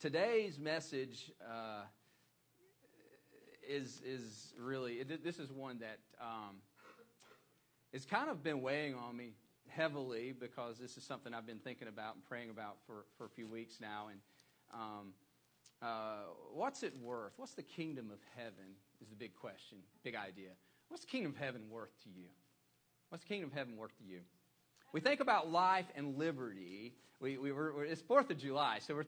today's message uh, is is really this is one that um, it's kind of been weighing on me heavily because this is something I've been thinking about and praying about for, for a few weeks now. And um, uh, what's it worth? What's the kingdom of heaven? Is the big question, big idea. What's the kingdom of heaven worth to you? What's the kingdom of heaven worth to you? We think about life and liberty. We, we were, it's 4th of July, so we're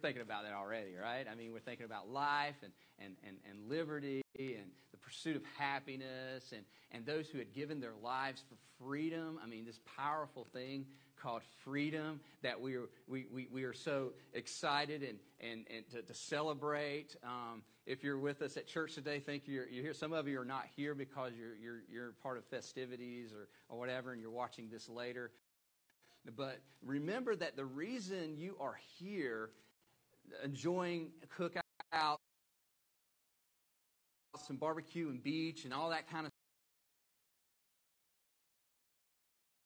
thinking about that already, right? I mean, we're thinking about life and, and, and, and liberty and the pursuit of happiness and, and those who had given their lives for freedom. I mean, this powerful thing called freedom that we are, we, we, we are so excited and, and, and to, to celebrate. Um, if you're with us at church today, thank you. You're, you're here. Some of you are not here because you're, you're, you're part of festivities or, or whatever, and you're watching this later. But remember that the reason you are here enjoying cookout, some barbecue and beach and all that kind of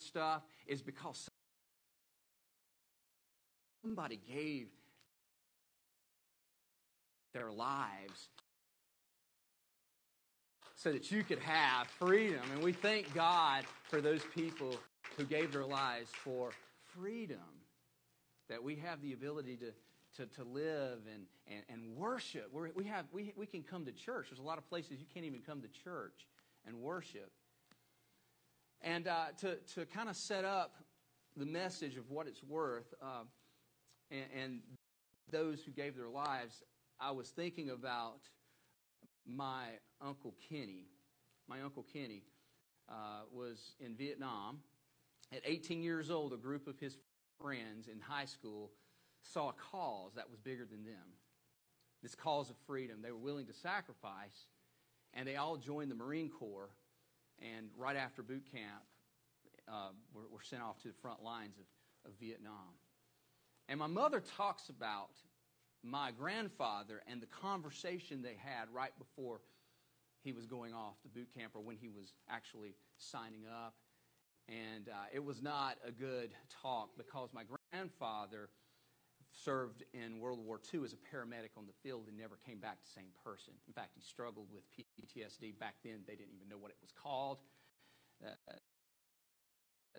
stuff is because somebody gave their lives so that you could have freedom. And we thank God for those people who gave their lives for freedom, that we have the ability to to, to live and, and, and worship. We're, we, have, we, we can come to church. There's a lot of places you can't even come to church and worship. And uh, to, to kind of set up the message of what it's worth uh, and, and those who gave their lives, I was thinking about my Uncle Kenny. My Uncle Kenny uh, was in Vietnam. At 18 years old, a group of his friends in high school saw a cause that was bigger than them this cause of freedom. They were willing to sacrifice, and they all joined the Marine Corps. And right after boot camp, uh, were, were, sent off to the front lines of, of Vietnam. And my mother talks about my grandfather and the conversation they had right before he was going off to boot camp or when he was actually signing up. And uh, it was not a good talk because my grandfather served in World War II as a paramedic on the field and never came back the same person. In fact, he struggled with PTSD. Back then, they didn't even know what it was called. Uh,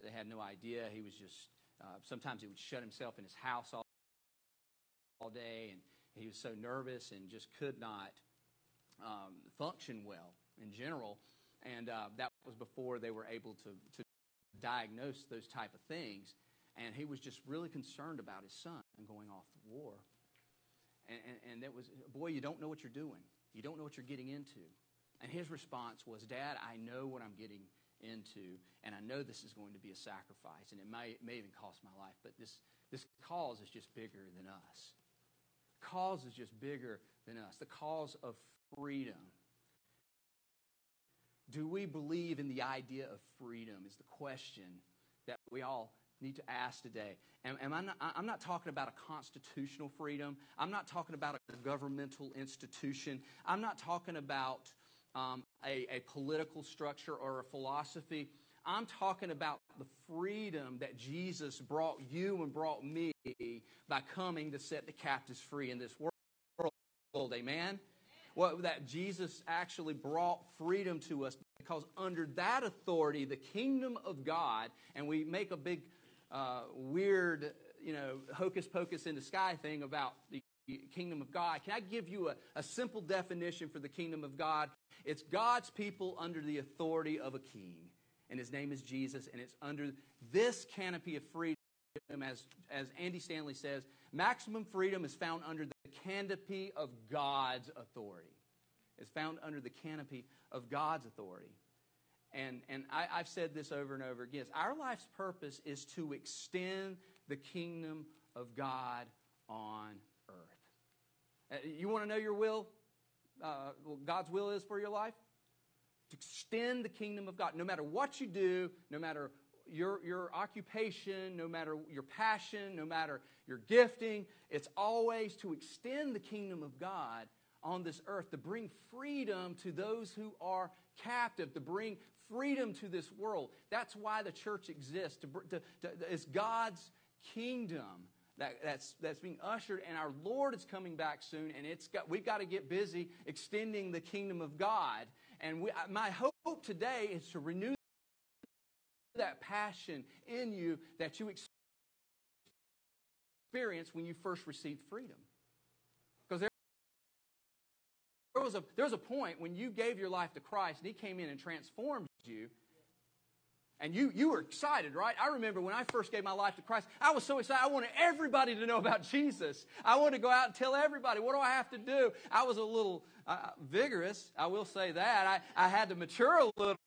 they had no idea. He was just, uh, sometimes he would shut himself in his house all, all day, and he was so nervous and just could not um, function well in general. And uh, that was before they were able to, to diagnose those type of things. And he was just really concerned about his son going off to war. And, and, and that was, boy, you don't know what you're doing. You don't know what you're getting into. And his response was, Dad, I know what I'm getting into, and I know this is going to be a sacrifice, and it may, it may even cost my life, but this, this cause is just bigger than us. Cause is just bigger than us. The cause of freedom. Do we believe in the idea of freedom? Is the question that we all need to ask today. Am, am I not, I'm not talking about a constitutional freedom. I'm not talking about a governmental institution. I'm not talking about um, a, a political structure or a philosophy. I'm talking about the freedom that Jesus brought you and brought me by coming to set the captives free in this world. Amen? Well, that Jesus actually brought freedom to us because under that authority, the kingdom of God, and we make a big uh, weird, you know, hocus pocus in the sky thing about the kingdom of God. Can I give you a, a simple definition for the kingdom of God? It's God's people under the authority of a king, and his name is Jesus, and it's under this canopy of freedom. As, as Andy Stanley says, maximum freedom is found under the canopy of God's authority. It's found under the canopy of God's authority and, and I, have said this over and over again. Our life's purpose is to extend the kingdom of God on earth. Uh, you want to know your will? Uh, God's will is for your life? To extend the kingdom of God. No matter what you do, no matter your, your occupation, no matter your passion, no matter your gifting, it's always to extend the kingdom of God on this earth, to bring freedom to those who are captive, to bring freedom to this world. That's why the church exists. To, to, to, it's God's kingdom that, that's, that's being ushered, and our Lord is coming back soon, and it's got, we've got to get busy extending the kingdom of God. And we, my hope today is to renew that passion in you that you experienced when you first received freedom. Because there, there, was a, there was a point when you gave your life to Christ, and He came in and transformed you and you, you were excited, right? I remember when I first gave my life to Christ, I was so excited. I wanted everybody to know about Jesus. I wanted to go out and tell everybody, what do I have to do? I was a little uh, vigorous, I will say that. I, I had to mature a little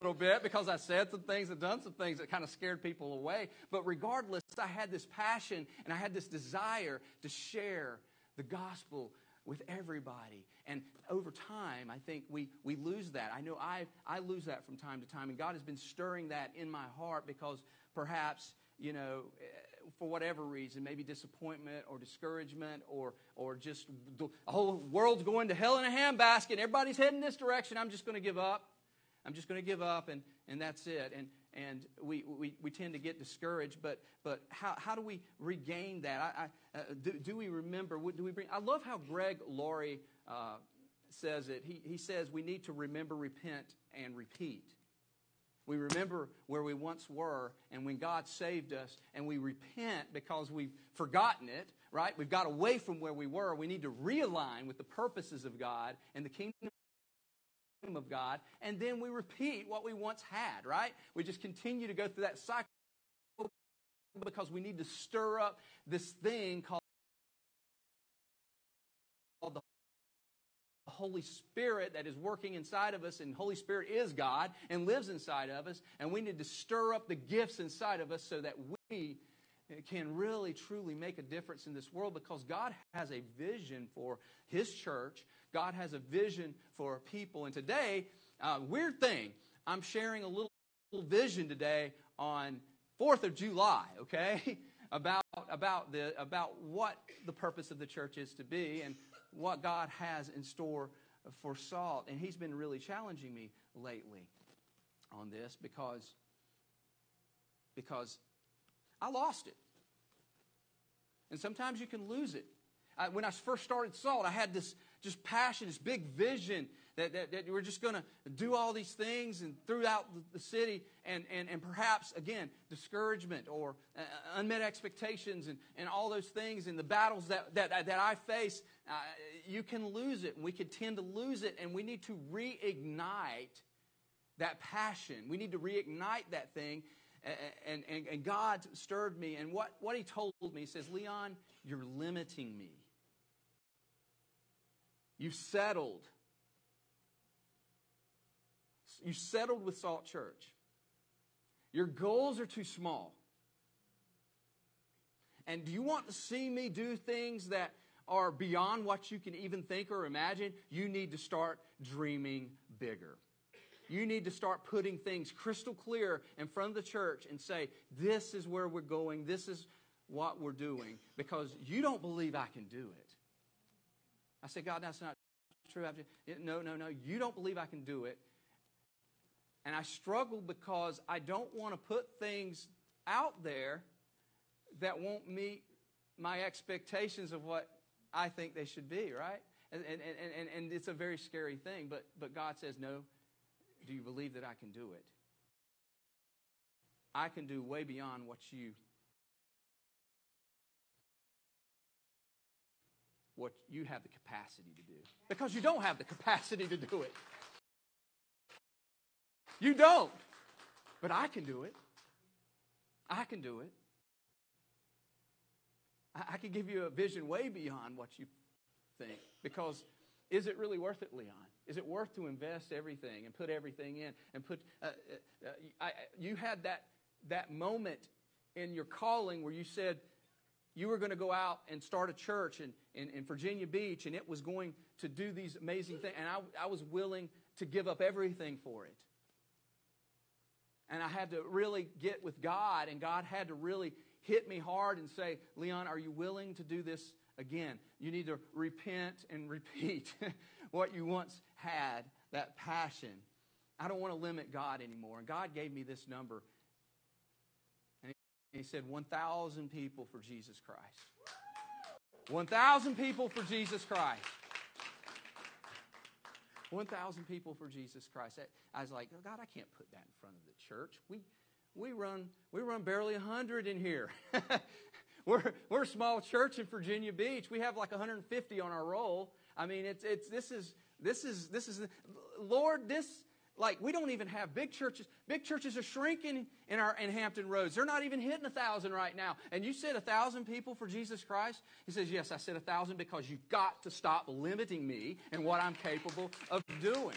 little bit because I said some things and done some things that kind of scared people away. But regardless, I had this passion and I had this desire to share the gospel with everybody. And over time, I think we, we lose that. I know I, I lose that from time to time. And God has been stirring that in my heart because perhaps, you know, eh, for whatever reason, maybe disappointment or discouragement or, or just the whole world's going to hell in a handbasket. Everybody's heading this direction. I'm just going to give up. I'm just going to give up and, and that's it. And, and we, we, we tend to get discouraged. But, but how, how do we regain that? I, I, uh, do, do, we remember? Do we bring? I love how Greg Laurie uh, says it. He, he says we need to remember, repent, and repeat. We remember where we once were and when God saved us, and we repent because we've forgotten it, right? We've got away from where we were. We need to realign with the purposes of God and the kingdom of God, and then we repeat what we once had, right? We just continue to go through that cycle because we need to stir up this thing called the Holy Spirit that is working inside of us, and Holy Spirit is God and lives inside of us, and we need to stir up the gifts inside of us so that we can really truly make a difference in this world because God has a vision for His church. God has a vision for people. And today, uh, weird thing, I'm sharing a little, vision today on 4th of July, okay? about, about, the, about what the purpose of the church is to be and what God has in store for Salt. And He's been really challenging me lately on this because, because I lost it. And sometimes you can lose it. I, when I first started Salt, I had this just passion, this big vision that, that, that we're just going to do all these things and throughout the, city, and, and, and perhaps, again, discouragement or uh, unmet expectations and, and all those things and the battles that, that, that I face, uh, you can lose it, we could tend to lose it, and we need to reignite that passion. We need to reignite that thing and, and, and God stirred me. And what, what he told me, he says, Leon, you're limiting me. You settled. You settled with Salt Church. Your goals are too small. And do you want to see me do things that are beyond what you can even think or imagine? You need to start dreaming bigger. You need to start putting things crystal clear in front of the church and say, this is where we're going, this is what we're doing, because you don't believe I can do it. I said, God, that's not true. No, no, no. You don't believe I can do it. And I struggle because I don't want to put things out there that won't meet my expectations of what I think they should be, right? And, and, and, and, it's a very scary thing, but, but God says, no, do you believe that I can do it? I can do way beyond what you what you have the capacity to do. Because you don't have the capacity to do it. You don't. But I can do it. I can do it. I, I can give you a vision way beyond what you think. Because is it really worth it, Leon? Is it worth to invest everything and put everything in and put? Uh, uh, uh, I, you had that that moment in your calling where you said you were going to go out and start a church in, in, in Virginia Beach, and it was going to do these amazing things, and I, I was willing to give up everything for it. And I had to really get with God, and God had to really hit me hard and say, Leon, are you willing to do this again? You need to repent and repeat what you once had, that passion. I don't want to limit God anymore. And God gave me this number. He said 1,000 people for Jesus Christ. 1,000 people for Jesus Christ. 1,000 people for Jesus Christ. I, I was like, oh, God, I can't put that in front of the church. We, we, run, we run barely 100 in here. we're, we're a small church in Virginia Beach. We have like 150 on our roll. I mean, it's, it's, this is, this is, this is, Lord, this, like we don't even have big churches. Big churches are shrinking in our in Hampton Roads. They're not even hitting a thousand right now. And you said a thousand people for Jesus Christ? He says, Yes, I said a thousand because you've got to stop limiting me and what I'm capable of doing.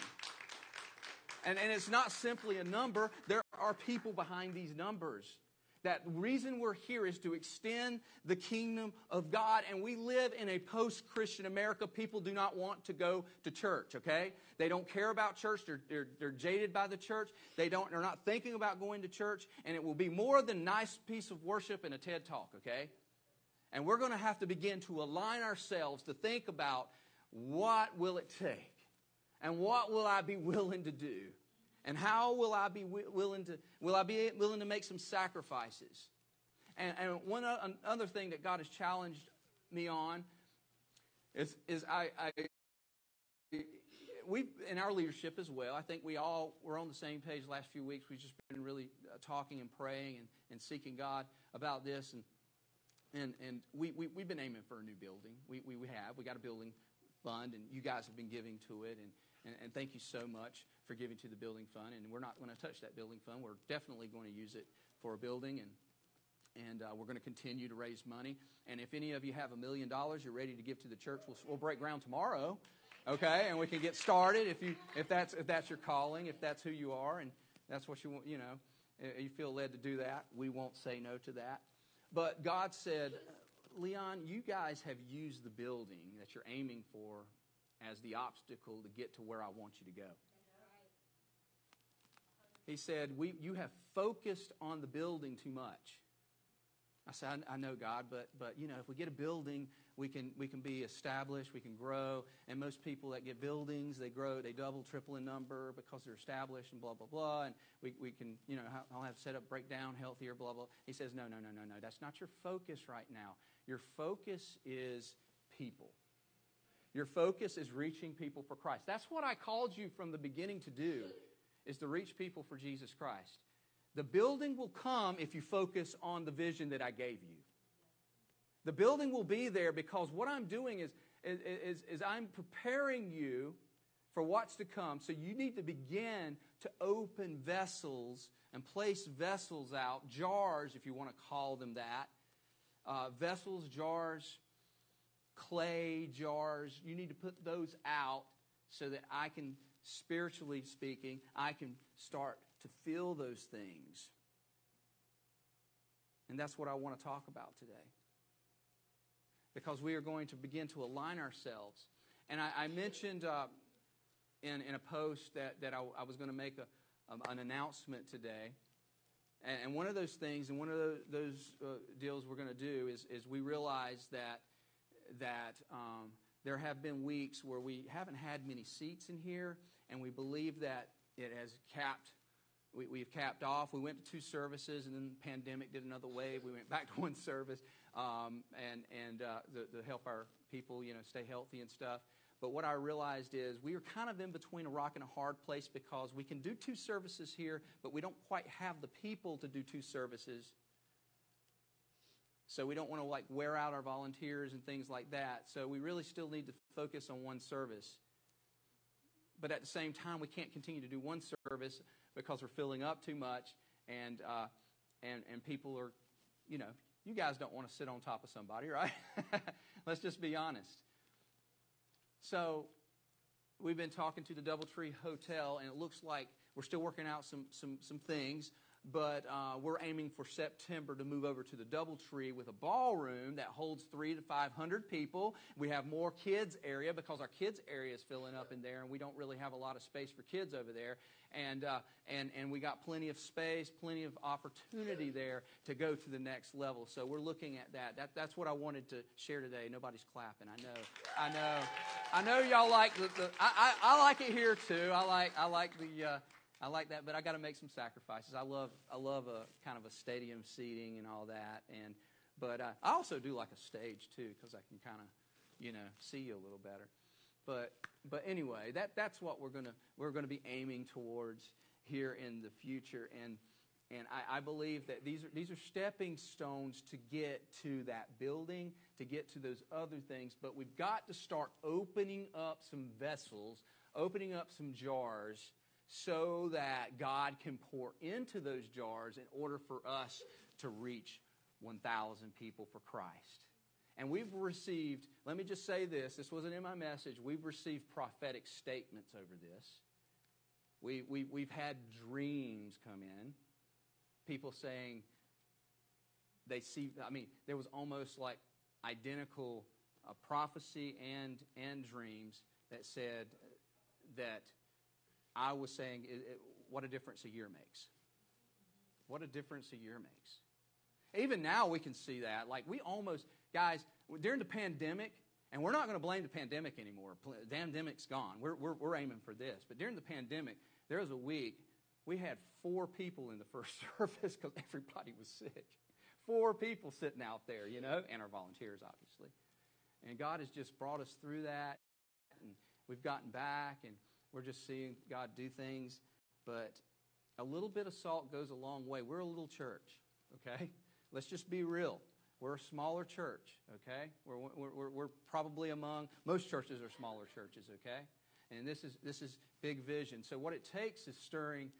And, and it's not simply a number, there are people behind these numbers. That reason we're here is to extend the kingdom of God. And we live in a post Christian America. People do not want to go to church, okay? They don't care about church. They're, they're, they're jaded by the church. They don't, they're not thinking about going to church. And it will be more than nice piece of worship and a TED talk, okay? And we're going to have to begin to align ourselves to think about what will it take? And what will I be willing to do? And how will I be willing to, will I be willing to make some sacrifices? And, and one other thing that God has challenged me on is, is I, I we in our leadership as well. I think we all were on the same page the last few weeks. We've just been really uh, talking and praying and, and seeking God about this, and and and we, we we've been aiming for a new building. We, we we have we got a building fund, and you guys have been giving to it, and and, and thank you so much for giving to the building fund. And we're not going to touch that building fund. We're definitely going to use it for a building and and uh, we're going to continue to raise money. And if any of you have a million dollars you're ready to give to the church, we'll, we'll break ground tomorrow, okay? And we can get started if you if that's if that's your calling, if that's who you are, and that's what you want. You know, you feel led to do that. We won't say no to that. But God said, Leon, you guys have used the building that you're aiming for as the obstacle to get to where I want you to go. He said, we, You have focused on the building too much. I said, I, know, God, but, but you know, if we get a building, we can, we can be established, we can grow. And most people that get buildings, they grow, they double, triple in number because they're established and blah, blah, blah. And we, we can, you know, I'll have set up, break down healthier, blah, blah. He says, No, no, no, no, no. That's not your focus right now. Your focus is people. Your focus is reaching people for Christ. That's what I called you from the beginning to do, is to reach people for Jesus Christ. The building will come if you focus on the vision that I gave you. The building will be there because what I'm doing is, is, is, I'm preparing you for what's to come. So you need to begin to open vessels and place vessels out, jars, if you want to call them that. Uh, vessels, jars, clay jars. You need to put those out so that I can, spiritually speaking, I can start to feel those things. And that's what I want to talk about today. Because we are going to begin to align ourselves. And I, I mentioned uh, in, in a post that, that I, I was going to make a, um, an announcement today. And, one of those things, and one of those, those uh, deals we're going to do is, is we realize that that um, there have been weeks where we haven't had many seats in here, and we believe that it has capped. We, we've capped off. We went to two services, and then the pandemic did another wave. We went back to one service, um, and and uh, to, help our people, you know, stay healthy and stuff. But what I realized is we are kind of in between a rock and a hard place because we can do two services here, but we don't quite have the people to do two services so we don't want to like wear out our volunteers and things like that. So we really still need to focus on one service. But at the same time, we can't continue to do one service because we're filling up too much, and uh, and and people are, you know, you guys don't want to sit on top of somebody, right? Let's just be honest. So we've been talking to the DoubleTree Hotel, and it looks like we're still working out some some some things but uh, we're aiming for September to move over to the DoubleTree with a ballroom that holds three to 500 people. We have more kids area because our kids area is filling up in there, and we don't really have a lot of space for kids over there. And, uh, and, and we got plenty of space, plenty of opportunity there to go to the next level. So we're looking at that. that that's what I wanted to share today. Nobody's clapping. I know. I know. I know y'all like the, the I, I, I, like it here too. I like, I like the, uh, I like that, but I got to make some sacrifices. I love I love a kind of a stadium seating and all that, and but uh, I also do like a stage too because I can kind of you know see you a little better. But but anyway, that that's what we're gonna we're gonna be aiming towards here in the future, and and I, I believe that these are these are stepping stones to get to that building, to get to those other things. But we've got to start opening up some vessels, opening up some jars so that God can pour into those jars in order for us to reach 1,000 people for Christ. And we've received, let me just say this, this wasn't in my message, we've received prophetic statements over this. We, we, we've had dreams come in, people saying they see, I mean, there was almost like identical uh, prophecy and, and dreams that said that I was saying it, it, what a difference a year makes. What a difference a year makes. Even now, we can see that. Like, we almost, guys, during the pandemic, and we're not going to blame the pandemic anymore. The pandemic's gone. We're, we're, we're aiming for this. But during the pandemic, there was a week we had four people in the first service because everybody was sick. Four people sitting out there, you know, and our volunteers, obviously. And God has just brought us through that, and we've gotten back, and we're just seeing God do things. But a little bit of salt goes a long way. We're a little church, okay? Let's just be real. We're a smaller church, okay? We're, we're, we're probably among, most churches are smaller churches, okay? And this is, this is big vision. So what it takes is stirring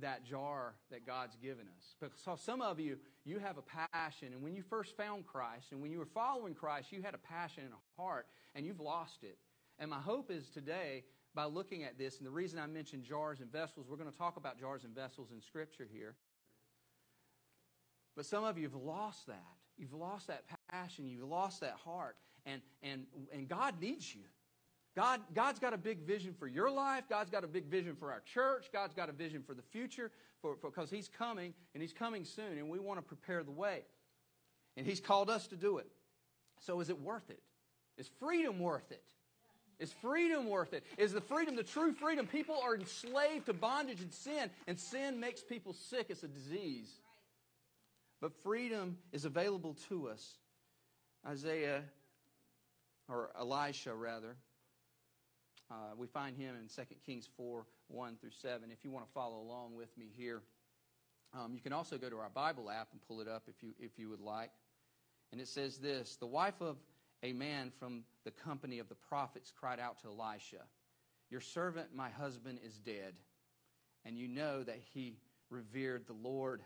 that jar that God's given us. Because some of you, you have a passion, and when you first found Christ, and when you were following Christ, you had a passion and a heart, and you've lost it. And my hope is today, by looking at this, and the reason I mentioned jars and vessels, we're going to talk about jars and vessels in Scripture here. But some of you have lost that. You've lost that passion. You've lost that heart. And, and, and God needs you. God, God's got a big vision for your life. God's got a big vision for our church. God's got a vision for the future for, because He's coming and He's coming soon, and we want to prepare the way. And He's called us to do it. So is it worth it? Is freedom worth it? Is freedom worth it? Is the freedom the true freedom? People are enslaved to bondage and sin, and sin makes people sick. It's a disease. But freedom is available to us. Isaiah, or Elisha rather, uh, we find him in 2 Kings 4 1 through 7. If you want to follow along with me here, um, you can also go to our Bible app and pull it up if you, if you would like. And it says this The wife of a man from the company of the prophets cried out to Elisha, Your servant, my husband, is dead, and you know that he revered the Lord,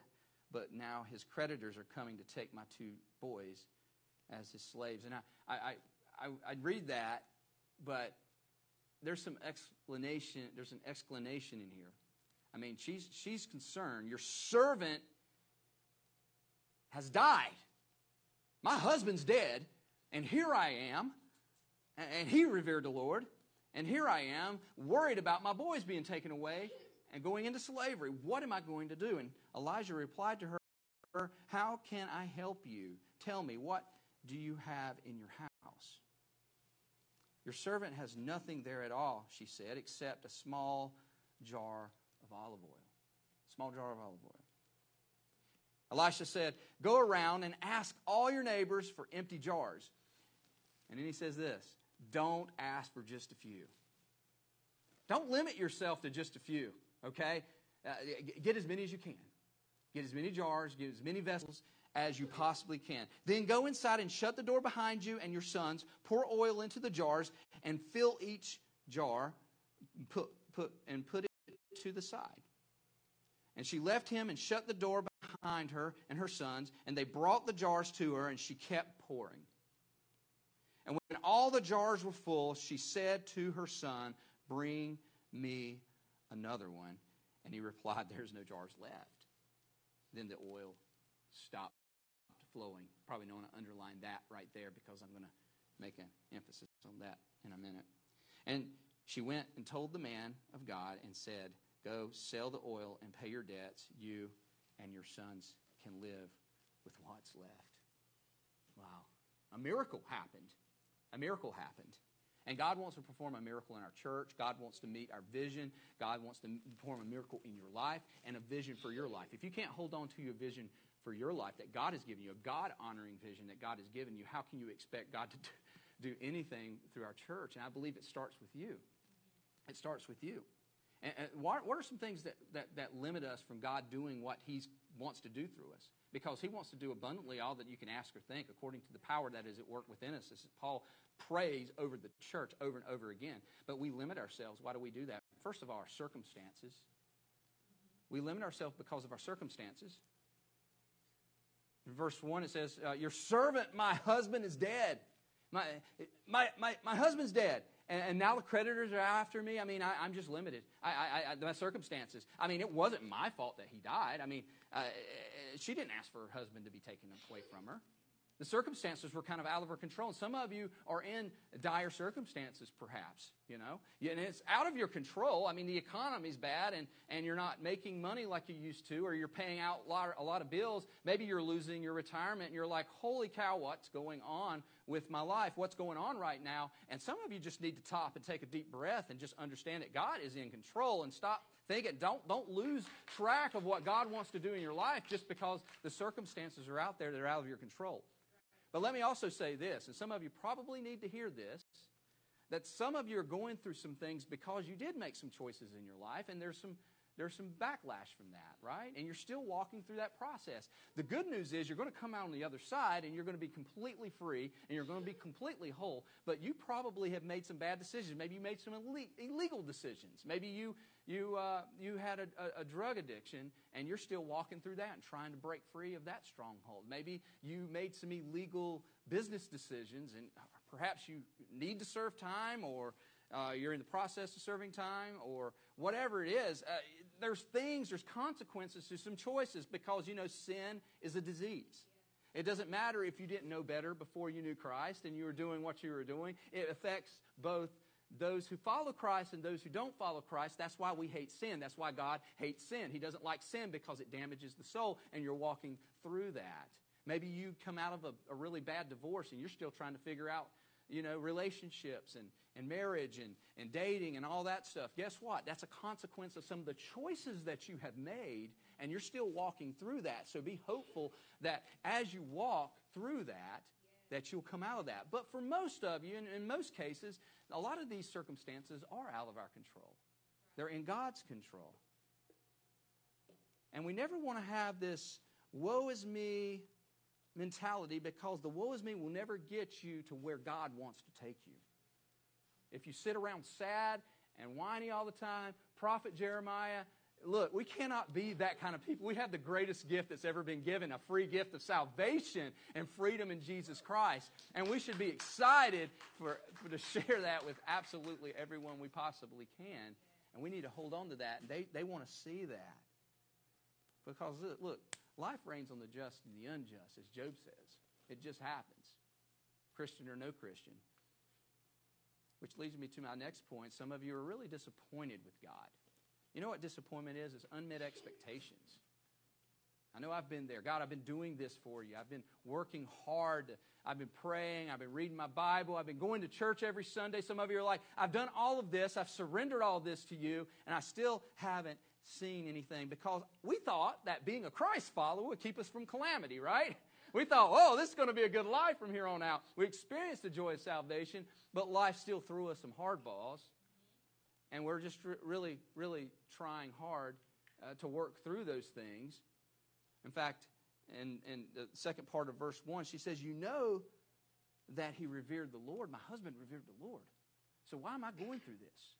but now his creditors are coming to take my two boys as his slaves. And I, I, I, I read that, but there's some explanation, there's an explanation in here. I mean, she's, she's concerned. Your servant has died. My husband's dead, and here I am, and he revered the Lord, and here I am worried about my boys being taken away and going into slavery. What am I going to do? And Elijah replied to her, How can I help you? Tell me, what do you have in your house? Your servant has nothing there at all, she said, except a small jar of olive oil. Small jar of olive oil. Elisha said, Go around and ask all your neighbors for empty jars. And then he says this Don't ask for just a few. Don't limit yourself to just a few, okay? Uh, get as many as you can. Get as many jars, get as many vessels, as you possibly can. Then go inside and shut the door behind you and your sons. Pour oil into the jars and fill each jar put, put, and put it to the side. And she left him and shut the door behind her and her sons, and they brought the jars to her, and she kept pouring. And when all the jars were full, she said to her son, Bring me another one. And he replied, There's no jars left. Then the oil stopped flowing. Probably don't want to underline that right there because I'm going to make an emphasis on that in a minute. And she went and told the man of God and said, Go sell the oil and pay your debts. You and your sons can live with what's left. Wow. A miracle happened. A miracle happened. And God wants to perform a miracle in our church. God wants to meet our vision. God wants to perform a miracle in your life and a vision for your life. If you can't hold on to your vision for your life that God has given you, a God honoring vision that God has given you, how can you expect God to do anything through our church? And I believe it starts with you. It starts with you. And, and what, what, are some things that, that, that limit us from God doing what He wants to do through us? Because He wants to do abundantly all that you can ask or think according to the power that is at work within us. As Paul prays over the church over and over again. But we limit ourselves. Why do we do that? First of all, our circumstances. We limit ourselves because of our circumstances. In verse 1, it says, uh, Your servant, my husband, is dead. My, my, my, my husband's dead. And, and, now the creditors are after me. I mean, I, am just limited. I, I, I, my circumstances. I mean, it wasn't my fault that he died. I mean, uh, she didn't ask for her husband to be taken away from her. The circumstances were kind of out of her control. And some of you are in dire circumstances, perhaps, you know. And it's out of your control. I mean, the economy's bad and, and you're not making money like you used to, or you're paying out a lot, a lot of bills. Maybe you're losing your retirement and you're like, holy cow, what's going on with my life? What's going on right now? And some of you just need to top and take a deep breath and just understand that God is in control and stop thinking. Don't, don't lose track of what God wants to do in your life just because the circumstances are out there that are out of your control. But let me also say this, and some of you probably need to hear this, that some of you are going through some things because you did make some choices in your life, and there's some there's some backlash from that, right? And you're still walking through that process. The good news is you're going to come out on the other side and you're going to be completely free and you're going to be completely whole. But you probably have made some bad decisions. Maybe you made some illegal decisions. Maybe you you uh, you had a, a, a drug addiction and you're still walking through that and trying to break free of that stronghold. Maybe you made some illegal business decisions and perhaps you need to serve time or uh, you're in the process of serving time, or whatever it is. Uh, there's things, there's consequences to some choices because, you know, sin is a disease. It doesn't matter if you didn't know better before you knew Christ and you were doing what you were doing. It affects both those who follow Christ and those who don't follow Christ. That's why we hate sin. That's why God hates sin. He doesn't like sin because it damages the soul and you're walking through that. Maybe you come out of a, a really bad divorce and you're still trying to figure out you know, relationships and, and marriage and, and dating and all that stuff. Guess what? That's a consequence of some of the choices that you have made, and you're still walking through that. So be hopeful that as you walk through that, that you'll come out of that. But for most of you, in, in most cases, a lot of these circumstances are out of our control. They're in God's control. And we never want to have this woe is me, mentality because the woe is me will never get you to where God wants to take you. If you sit around sad and whiny all the time, prophet Jeremiah, look, we cannot be that kind of people. We have the greatest gift that's ever been given a free gift of salvation and freedom in Jesus Christ. And we should be excited for, for to share that with absolutely everyone we possibly can. And we need to hold on to that. They, they want to see that. Because, look, Life rains on the just and the unjust, as Job says. It just happens, Christian or no Christian. Which leads me to my next point. Some of you are really disappointed with God. You know what disappointment is? It's unmet expectations. I know I've been there. God, I've been doing this for you. I've been working hard. I've been praying. I've been reading my Bible. I've been going to church every Sunday. Some of you are like, I've done all of this. I've surrendered all this to you, and I still haven't seen anything because we thought that being a Christ follower would keep us from calamity, right? We thought, oh, this is going to be a good life from here on out. We experienced the joy of salvation, but life still threw us some hardballs. And we're just re- really, really trying hard uh, to work through those things. In fact, in, in the second part of verse 1, she says, You know that he revered the Lord. My husband revered the Lord. So why am I going through this?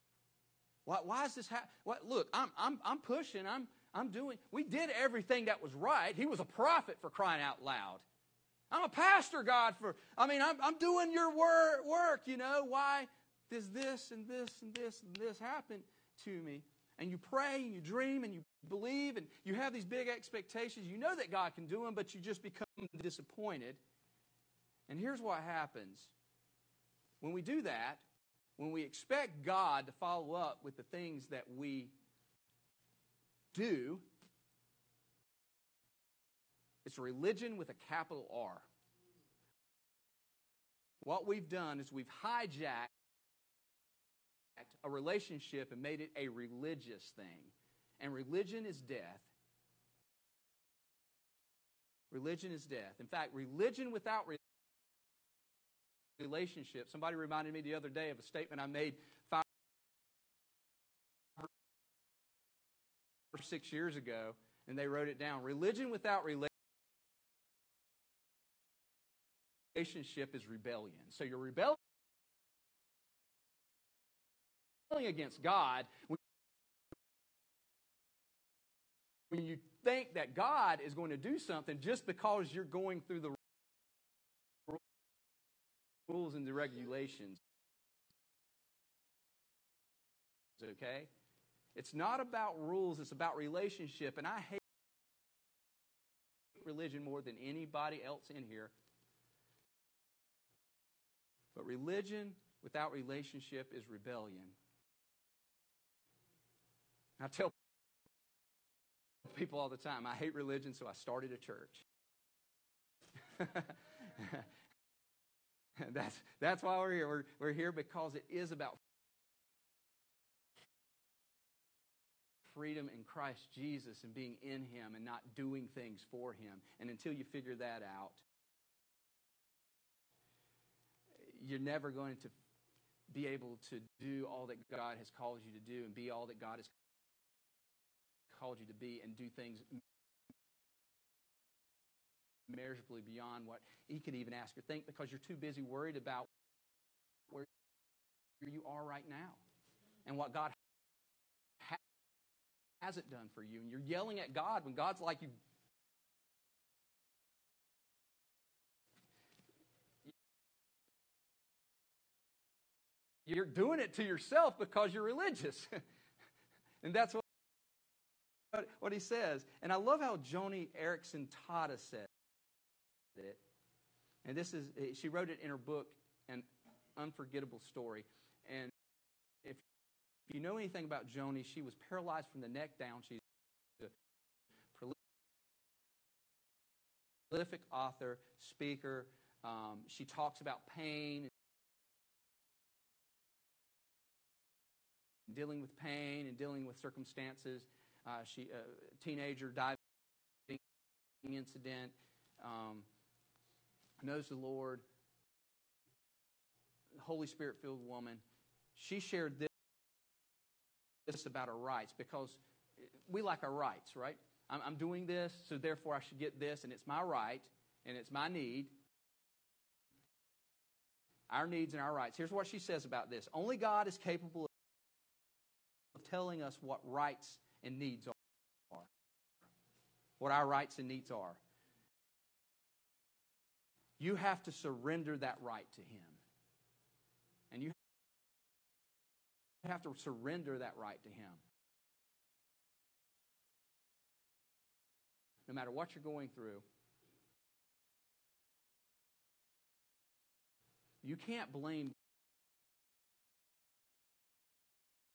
Why, why is this happening? Look, I'm, I'm, I'm pushing. I'm, I'm doing. We did everything that was right. He was a prophet for crying out loud. I'm a pastor, God, for, I mean, I'm, I'm doing your wor- work, you know. Why does this and this and this and this happen to me? And you pray and you dream and you believe and you have these big expectations. You know that God can do them, but you just become disappointed. And here's what happens when we do that, when we expect God to follow up with the things that we do, it's religion with a capital R. What we've done is we've hijacked a relationship and made it a religious thing. And religion is death. Religion is death. In fact, religion without relationship. Somebody reminded me the other day of a statement I made five or six years ago, and they wrote it down. Religion without relationship is rebellion. So you're rebelling against God when you think that God is going to do something just because you're going through the rules and the regulations. Okay? It's not about rules, it's about relationship. And I hate religion more than anybody else in here. But religion without relationship is rebellion. I tell people all the time, I hate religion, so I started a church. that's, that's why we're here. We're, we're here because it is about freedom in Christ Jesus and being in Him and not doing things for Him. And until you figure that out, you're never going to be able to do all that God has called you to do and be all that God has called you to be and do things immeasurably beyond what he could even ask or think because you're too busy worried about where you are right now and what God ha- hasn't done for you. And you're yelling at God when God's like you. You're doing it to yourself because you're religious. and that's what what he says. And I love how Joni Eareckson Tada said it. And this is, she wrote it in her book, An Unforgettable Story. And if you know anything about Joni, she was paralyzed from the neck down. She's a prolific author, speaker. Um, she talks about pain and dealing with pain and dealing with circumstances. Uh, she, a uh, teenager diving incident. Um, knows the Lord, Holy Spirit filled woman. She shared this, about her rights because we like our rights, right? I'm, I'm doing this, so therefore I should get this, and it's my right and it's my need. Our needs and our rights. Here's what she says about this Only God is capable of telling us what rights and needs are. What our rights and needs are. You have to surrender that right to Him. And you have to surrender that right to Him. No matter what you're going through, you can't blame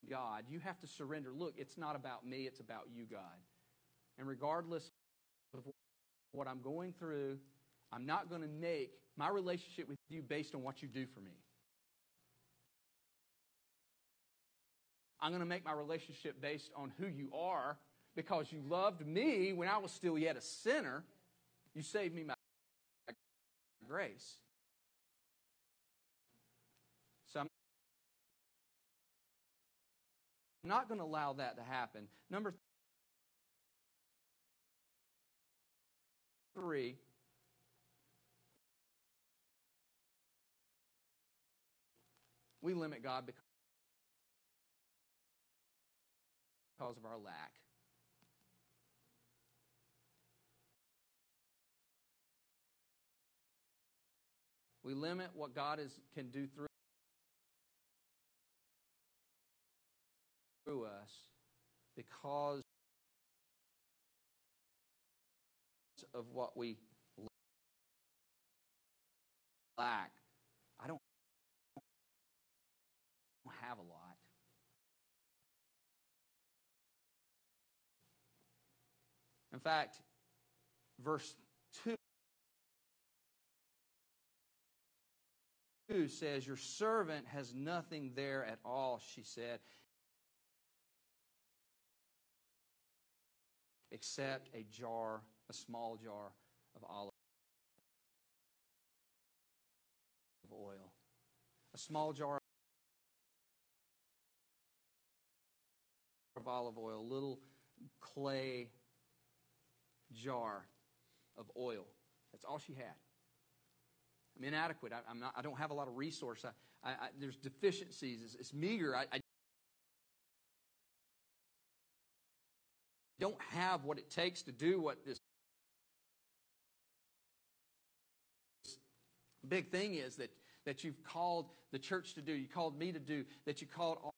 God. You have to surrender. Look, it's not about me, it's about you, God. And regardless of what I'm going through, I'm not going to make my relationship with you based on what you do for me. I'm going to make my relationship based on who you are because you loved me when I was still yet a sinner. You saved me by grace. So I'm not going to allow that to happen. Number three, We limit God because of our lack. We limit what God is, can do through, through us because of what we lack. In fact, verse 2 says, Your servant has nothing there at all, she said, except a jar, a small jar of olive oil. A small jar of olive oil, little clay jar of oil. That's all she had. I'm inadequate. I, am not, I don't have a lot of resource. I, I, there's deficiencies. It's, it's meager. I, I don't have what it takes to do what this big thing is that, that you've called the church to do, you called me to do, that you called all,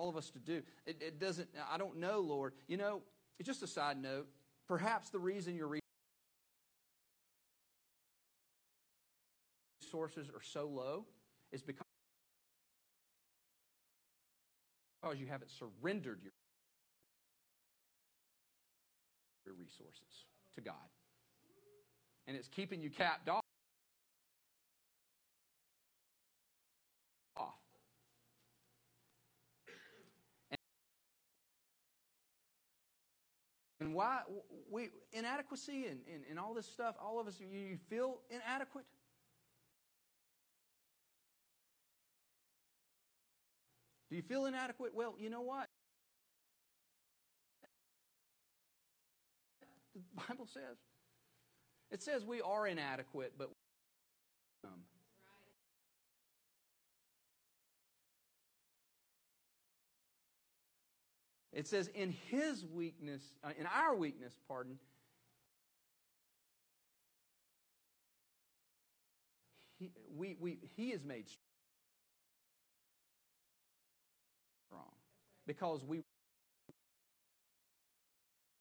all of us to do. It, it doesn't, I don't know, Lord. You know, it's just a side note, perhaps the reason you're resources are so low is because you haven't surrendered your resources to God. And it's keeping you capped off. And why we inadequacy and, and, and all this stuff, all of us, you feel inadequate? Do you feel inadequate? Well, you know what? The Bible says. It says we are inadequate, but um, It says, in his weakness, uh, in our weakness, pardon, he, we, we, he is made strong. Because we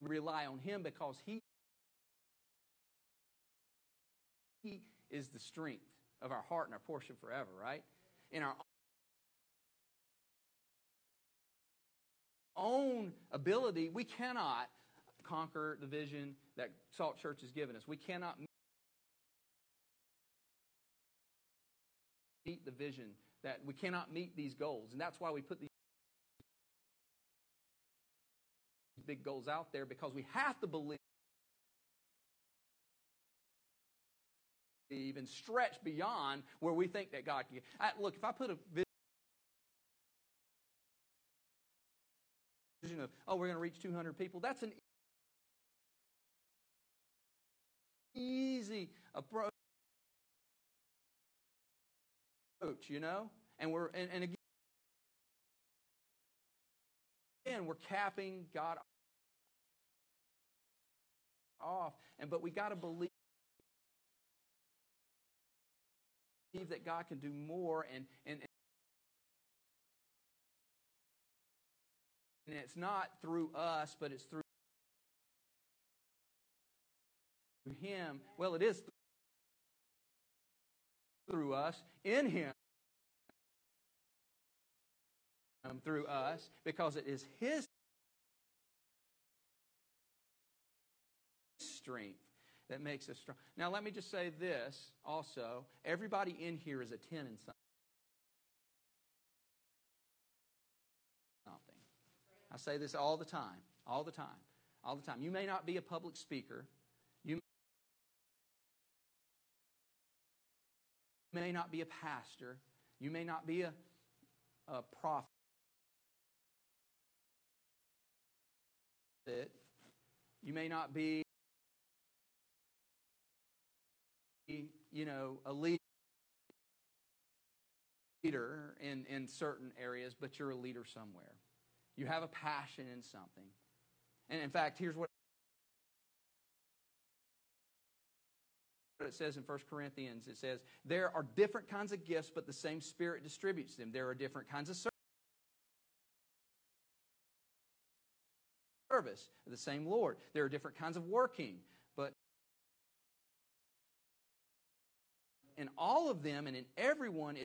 rely on him because he, he is the strength of our heart and our portion forever, right? In our ability, we cannot conquer the vision that Salt Church has given us. We cannot meet the vision that we cannot meet these goals. And that's why we put these big goals out there because we have to believe and stretch beyond where we think that God can. I, look, if I put a of, oh, we're going to reach 200 people, that's an easy approach, you know? And we're, and, and again, we're capping God off. And but we got to believe that God can do more and, and, And it's not through us, but it's through Him. Well, it is through us, in Him, through us, because it is His strength that makes us strong. Now, let me just say this also. Everybody in here is a 10 in something. I say this all the time, all the time, all the time. You may not be a public speaker. You may not be a pastor. You may not be a, a prophet. You may not be, you know, a leader in, in certain areas, but you're a leader somewhere. You have a passion in something. And in fact, here's what it says in 1 Corinthians. It says, There are different kinds of gifts, but the same Spirit distributes them. There are different kinds of service, the same Lord. There are different kinds of working, but in all of them and in everyone,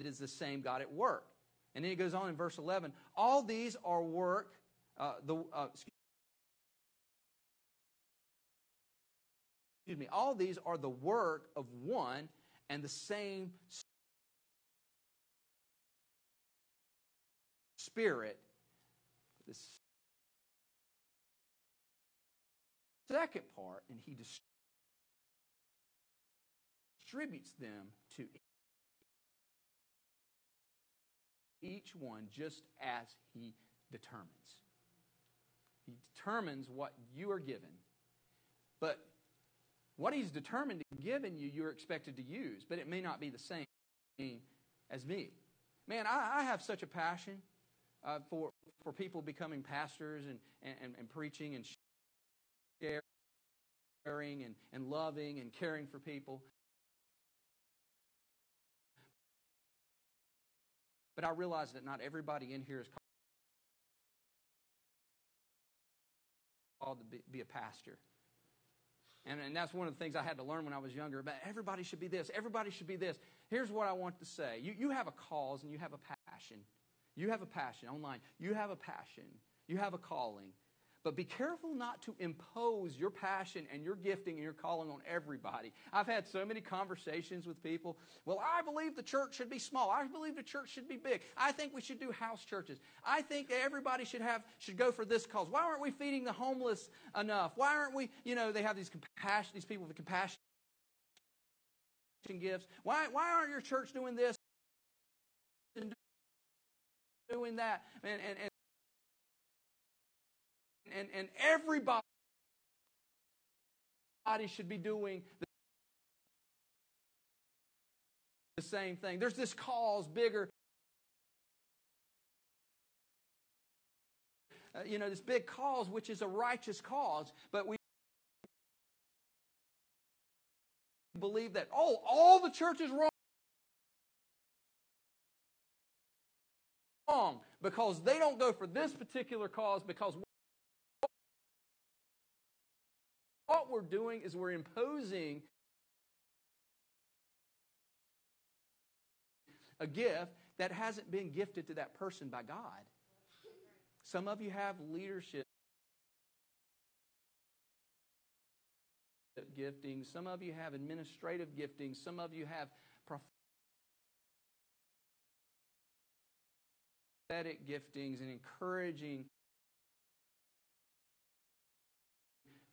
it is the same God at work. And then he goes on in verse 11 all these are work, uh, the, uh, excuse me, all these are the work of one and the same Spirit. The second part, and He distributes them to each one just as He determines. He determines what you are given. But what He's determined to give in you, you're expected to use, but it may not be the same as me. Man, I, I have such a passion uh, for, for people becoming pastors and, and, and preaching and sharing and, and loving and caring for people. But I realize that not everybody in here is called to be, a pastor. And, and that's one of the things I had to learn when I was younger. But everybody should be this. Everybody should be this. Here's what I want to say. You, you have a cause and you have a passion. You have a passion online. You have a passion. You have a calling. But be careful not to impose your passion and your gifting and your calling on everybody. I've had so many conversations with people. Well, I believe the church should be small. I believe the church should be big. I think we should do house churches. I think everybody should have should go for this cause. Why aren't we feeding the homeless enough? Why aren't we, you know, they have these compassion these people with compassion gifts. Why why aren't your church doing this and doing that? And and, and and, and everybody should be doing the same thing. There's this cause bigger. Uh, you know, this big cause, which is a righteous cause, but we believe that, oh, all the church is wrong because they don't go for this particular cause because what we're doing is we're imposing a gift that hasn't been gifted to that person by God. Some of you have leadership gifting, some of you have administrative gifting, some of you have prophetic giftings and encouraging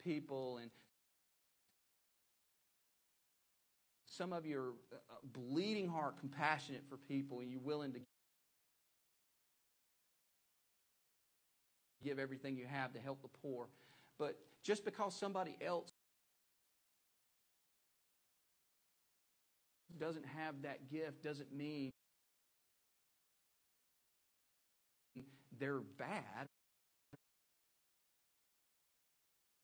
people and some of you are uh, bleeding heart compassionate for people and you're willing to give everything you have to help the poor but just because somebody else doesn't have that gift doesn't mean they're bad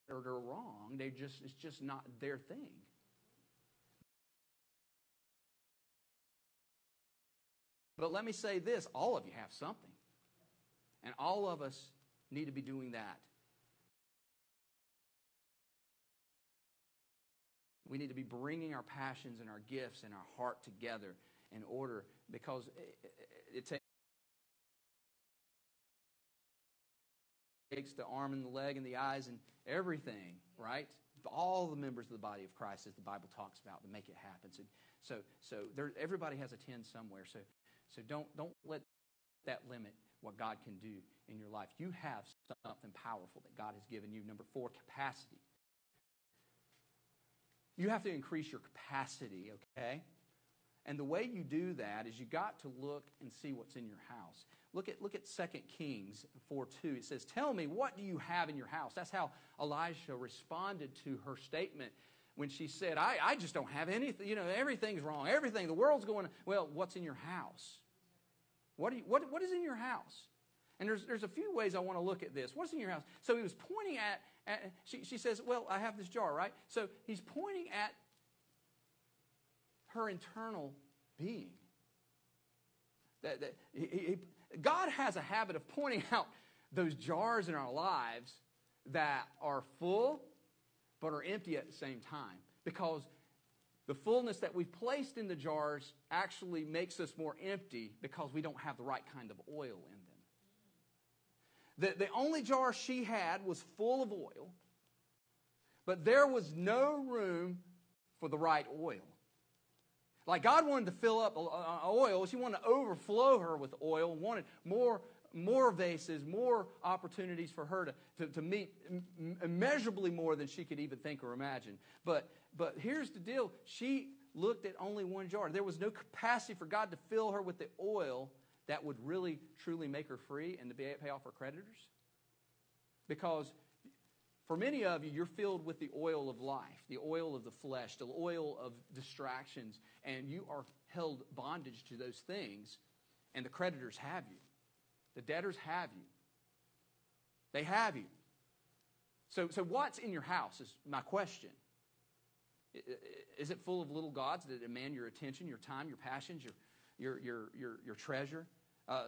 or they're wrong. They just it's just not their thing. But let me say this, all of you have something. And all of us need to be doing that. We need to be bringing our passions and our gifts and our heart together in order because it, takes the arm and the leg and the eyes and everything, right? All the members of the body of Christ, as the Bible talks about, to make it happen. So, so, so there, everybody has a ten somewhere. So, so don't don't let that limit what God can do in your life. You have something powerful that God has given you. Number four, capacity. You have to increase your capacity, okay? And the way you do that is you got to look and see what's in your house. Look at, look at 2 Kings 4 2. It says, Tell me, what do you have in your house? That's how Elijah responded to her statement when she said, I, I just don't have anything. You know, everything's wrong. Everything, the world's going, well, what's in your house? What, you, what, what is in your house? And there's, there's a few ways I want to look at this. What's in your house? So he was pointing at, at she, she says, Well, I have this jar, right? So he's pointing at her internal being. That, that he, he, God has a habit of pointing out those jars in our lives that are full but are empty at the same time because the fullness that we've placed in the jars actually makes us more empty because we don't have the right kind of oil in them. The, the only jar she had was full of oil, but there was no room for the right oil. Like God wanted to fill up oil, she wanted to overflow her with oil, wanted more, more vases, more opportunities for her to, to, to meet immeasurably more than she could even think or imagine. But, but here's the deal she looked at only one jar. There was no capacity for God to fill her with the oil that would really, truly make her free and to be able to pay off her creditors. Because for many of you, you're filled with the oil of life, the oil of the flesh, the oil of distractions, and you are held bondage to those things, and the creditors have you. The debtors have you. They have you. So, so what's in your house is my question. Is it full of little gods that demand your attention, your time, your passions, your, your, your, your, your treasure? Uh,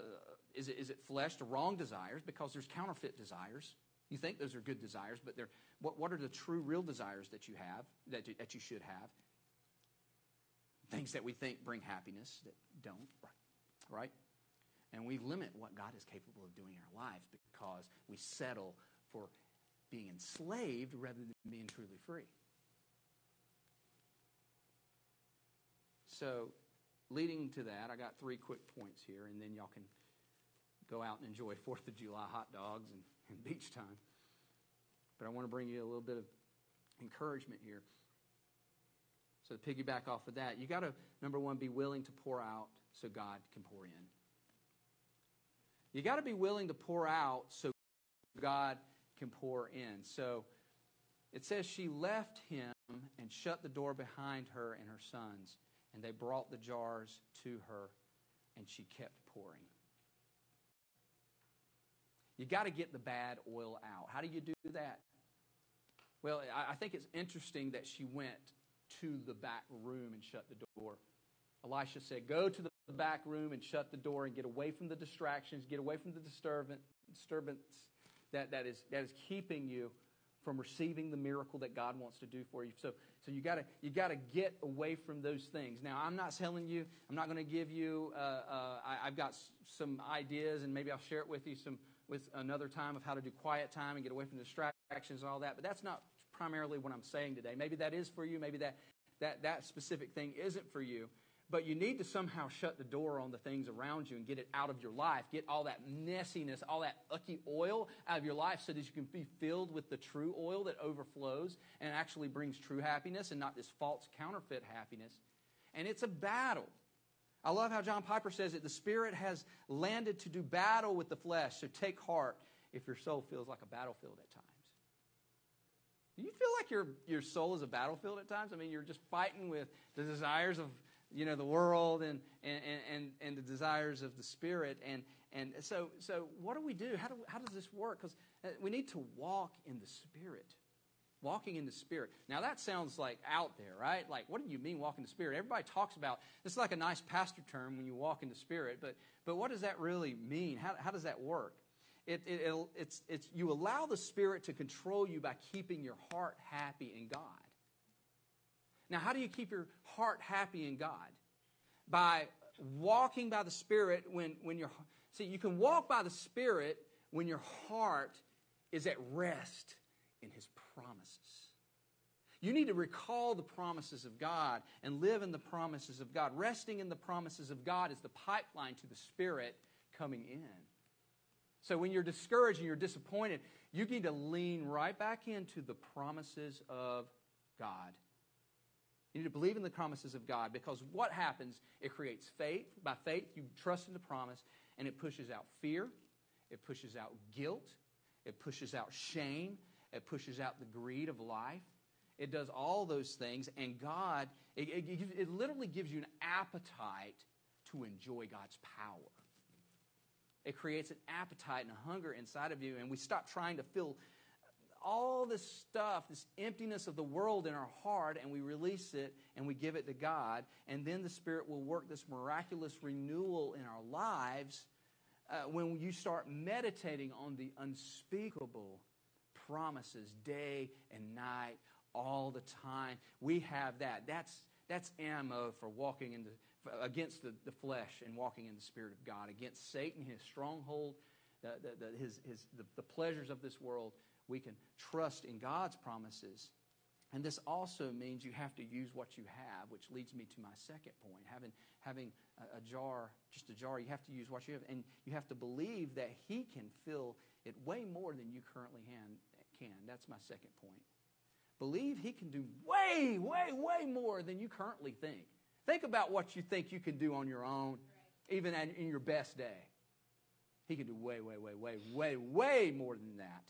is, it, is it flesh, the wrong desires? Because there's counterfeit desires. You think those are good desires, but they're, what, what are the true, real desires that you have, that you, that you should have? Things that we think bring happiness that don't, right? And we limit what God is capable of doing in our lives because we settle for being enslaved rather than being truly free. So, leading to that, I got three quick points here, and then y'all can go out and enjoy Fourth of July hot dogs and and beach time. But I want to bring you a little bit of encouragement here. So to piggyback off of that, you got to number one be willing to pour out so God can pour in. You got to be willing to pour out so God can pour in. So it says she left him and shut the door behind her and her sons, and they brought the jars to her, and she kept pouring. You got to get the bad oil out. How do you do that? Well, I think it's interesting that she went to the back room and shut the door. Elisha said, Go to the back room and shut the door and get away from the distractions, get away from the disturbance, disturbance that, that, is, that is keeping you from receiving the miracle that God wants to do for you. So, so you got you got to get away from those things. Now, I'm not telling you. I'm not going to give you. Uh, uh, I, have got s- some ideas, and maybe I'll share it with you. Some with another time of how to do quiet time and get away from distractions and all that. But that's not primarily what I'm saying today. Maybe that is for you. Maybe that that that specific thing isn't for you. But you need to somehow shut the door on the things around you and get it out of your life. Get all that messiness, all that ucky oil out of your life so that you can be filled with the true oil that overflows and actually brings true happiness and not this false counterfeit happiness. And it's a battle. I love how John Piper says it the Spirit has landed to do battle with the flesh, so take heart if your soul feels like a battlefield at times. Do you feel like your, your soul is a battlefield at times? I mean, you're just fighting with the desires of you know the world and and, and, and the desires of the spirit. And and so so what do we do? How do how does this work? Because uh, we need to walk in the spirit. Walking in the spirit. Now that sounds like out there right? Like what do you mean walking in the spirit? Everybody talks about is like a nice pastor term when you walk in the spirit but but what does that really mean? How, how does that work? It, it, it's, it's, you allow the spirit to control you by keeping your heart happy in god now, how do you keep your heart happy in God? By walking by the Spirit when, when you're. See, you can walk by the Spirit when your heart is at rest in His promises. You need to recall the promises of God and live in the promises of God. Resting in the promises of God is the pipeline to the Spirit coming in. So when you're discouraged and you're disappointed, you need to lean right back into the promises of God. You need to believe in the promises of God because what happens? It creates faith. By faith, you trust in the promise, and it pushes out fear, it pushes out guilt, it pushes out shame, it pushes out the greed of life. It does all those things, and God, it, it, it literally gives you an appetite to enjoy God's power. It creates an appetite and a hunger inside of you, and we stop trying to fill all this stuff, this emptiness of the world in our heart, and we release it and we give it to God, and then the Spirit will work this miraculous renewal in our lives uh, when you start meditating on the unspeakable promises day and night, all the time. We have that. That's that's ammo for walking in the, against the, the flesh and walking in the Spirit of God, against Satan, his stronghold, the, the, his, his, the, the pleasures of this world we can trust in God's promises And this also means you have to use what you have, which leads me to my second point. Having, having a, a, jar, just a jar, you have to use what you have. And you have to believe that He can fill it way more than you currently can. That's my second point. Believe He can do way, way, way more than you currently think. Think about what you think you can do on your own, even in your best day. He can do way, way, way, way, way, way more than that.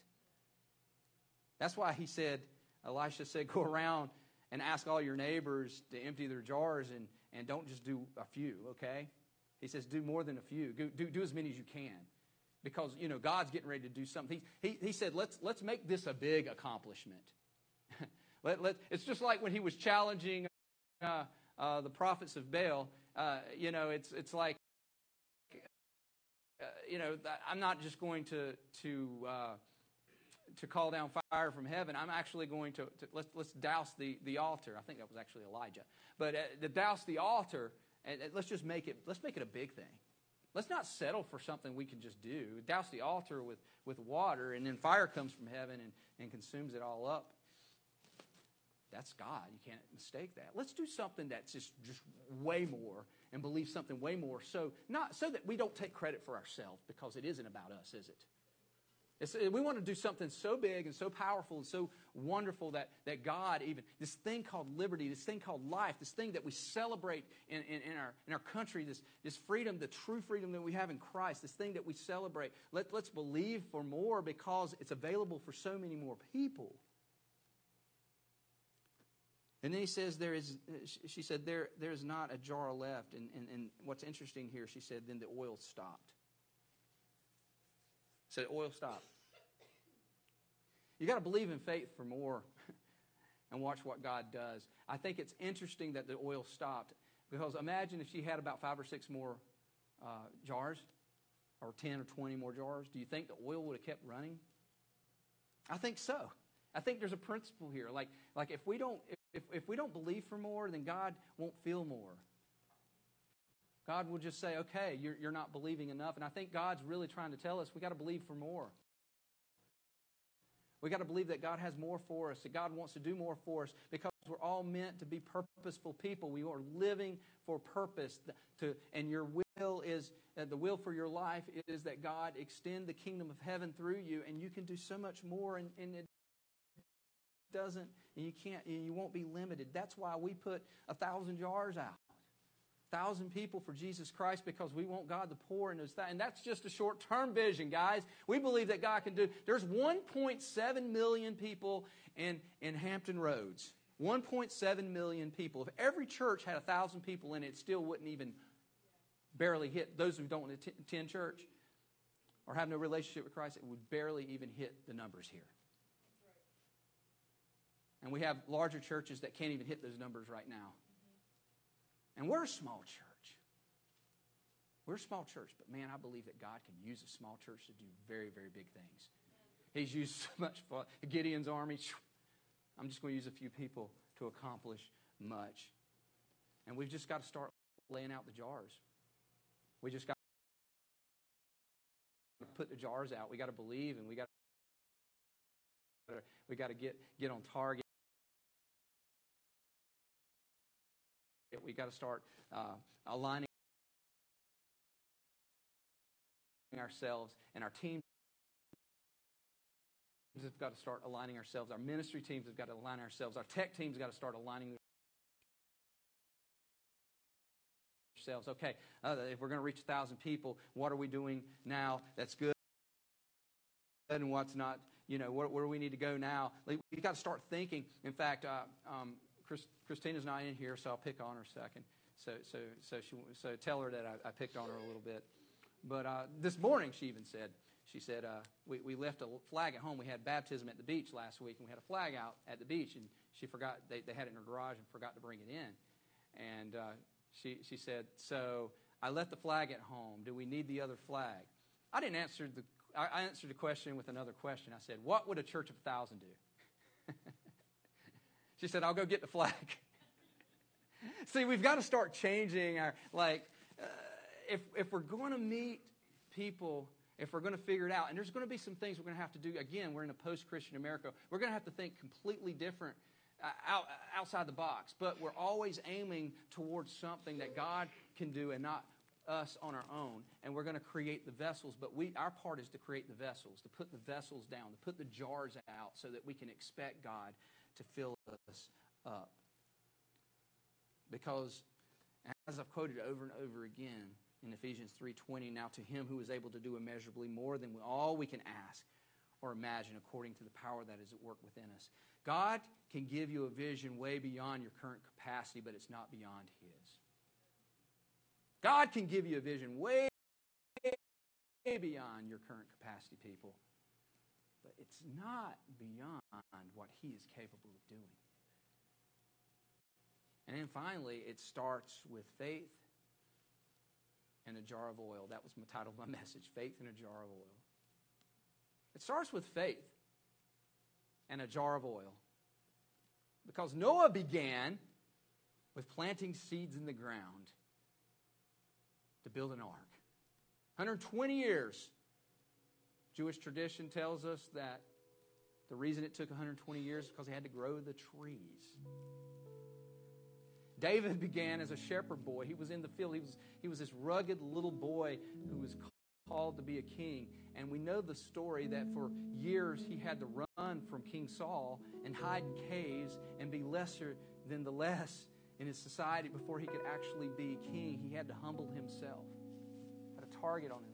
That's why He said, Elisha said, Go around and ask all your neighbors to empty their jars and, and don't just do a few, okay? He says, Do more than a few. Do, do, do as many as you can. Because, you know, God's getting ready to do something. He, he, he said, let's, let's make this a big accomplishment. let, let, it's just like when he was challenging uh, uh, the prophets of Baal. Uh, you know, it's, it's like, uh, you know, I'm not just going to, to uh, to call down fire from heaven. I'm actually going to, to let's, let's douse the, the altar. I think that was actually Elijah. But uh, to douse the altar, and uh, let's just make it, let's make it a big thing. Let's not settle for something we can just do. Douse the altar with, with water, and then fire comes from heaven and, and consumes it all up. That's God. You can't mistake that. Let's do something that's just, just way more and believe something way more so not so that we don't take credit for ourselves because it isn't about us, is it? It's, we want to do something so big and so powerful and so wonderful that, that God, even this thing called liberty, this thing called life, this thing that we celebrate in, in, in, our, in our country, this, this freedom, the true freedom that we have in Christ, this thing that we celebrate, let, let's believe for more because it's available for so many more people. And then he says, there is, she said, there, there is not a jar left. And, and, and what's interesting here, she said, then the oil stopped. Said oil stopped. You got to believe in faith for more and watch what God does. I think it's interesting that the oil stopped because imagine if she had about five or six more uh, jars or 10 or 20 more jars. Do you think the oil would have kept running? I think so. I think there's a principle here. Like, like if we don't if, if we don't believe for more, then God won't feel more. God will just say, okay, you're, you're not believing enough. And I think God's really trying to tell us we got to believe for more. We got to believe that God has more for us, that God wants to do more for us because we're all meant to be purposeful people. We are living for purpose. To, and your will is, uh, the will for your life is that God extend the kingdom of heaven through you, and you can do so much more, and, and it doesn't, and you can't, and you won't be limited. That's why we put a thousand jars out thousand people for Jesus Christ because we want God to pour into us. And that's just a short term vision, guys. We believe that God can do. There's 1.7 million people in, in Hampton Roads. 1.7 million people. If every church had a thousand people in it, it still wouldn't even barely hit those who don't attend church or have no relationship with Christ. It would barely even hit the numbers here. And we have larger churches that can't even hit those numbers right now. And we're a small church. We're a small church, but man, I believe that God can use a small church to do very, very big things. He's used so much for Gideon's army. I'm just going to use a few people to accomplish much. And we've just got to start laying out the jars. We just got to put the jars out. We got to believe and we got to, we got to get, get on target. We got to start uh, aligning ourselves and our teams have got to start aligning ourselves. Our ministry teams have got to align ourselves. Our tech teams got to start aligning themselves. Okay, uh, if we're going to reach a thousand people, what are we doing now that's good and what's not? You know, where, where do we need to go now? We've got to start thinking. In fact, uh, um, Chris, Christina's not in here, so I'll pick on her a second. So, so, so, she, so tell her that I, I picked on her a little bit. But uh, this morning, she even said, she said, uh, we, we left a flag at home. We had baptism at the beach last week, and we had a flag out at the beach, and she forgot, they, they had it in her garage and forgot to bring it in. And uh, she, she said, so I left the flag at home. Do we need the other flag? I didn't answer the, I answered the question with another question. I said, what would a church of a thousand do? She said, I'll go get the flag. See, we've got to start changing our, like, uh, if, if we're going to meet people, if we're going to figure it out, and there's going to be some things we're going to have to do. Again, we're in a post Christian America. We're going to have to think completely different out, outside the box, but we're always aiming towards something that God can do and not us on our own. And we're going to create the vessels, but we, our part is to create the vessels, to put the vessels down, to put the jars out so that we can expect God to fill us up. Because, as I've quoted over and over again in Ephesians 3.20, now to him who is able to do immeasurably more than all we can ask or imagine according to the power that is at work within us. God can give you a vision way beyond your current capacity, but it's not beyond His. God can give you a vision way beyond your current capacity, people, but it's not beyond what He is capable of doing. And then finally, it starts with faith and a jar of oil. That was the title of my message Faith and a Jar of Oil. It starts with faith and a jar of oil. Because Noah began with planting seeds in the ground to build an ark. 120 years. Jewish tradition tells us that the reason it took 120 years is because he had to grow the trees. David began as a shepherd boy. He was in the field. He was, he was this rugged little boy who was called to be a king. And we know the story that for years he had to run from King Saul and hide in caves and be lesser than the less in his society before he could actually be king. He had to humble himself, had a target on life.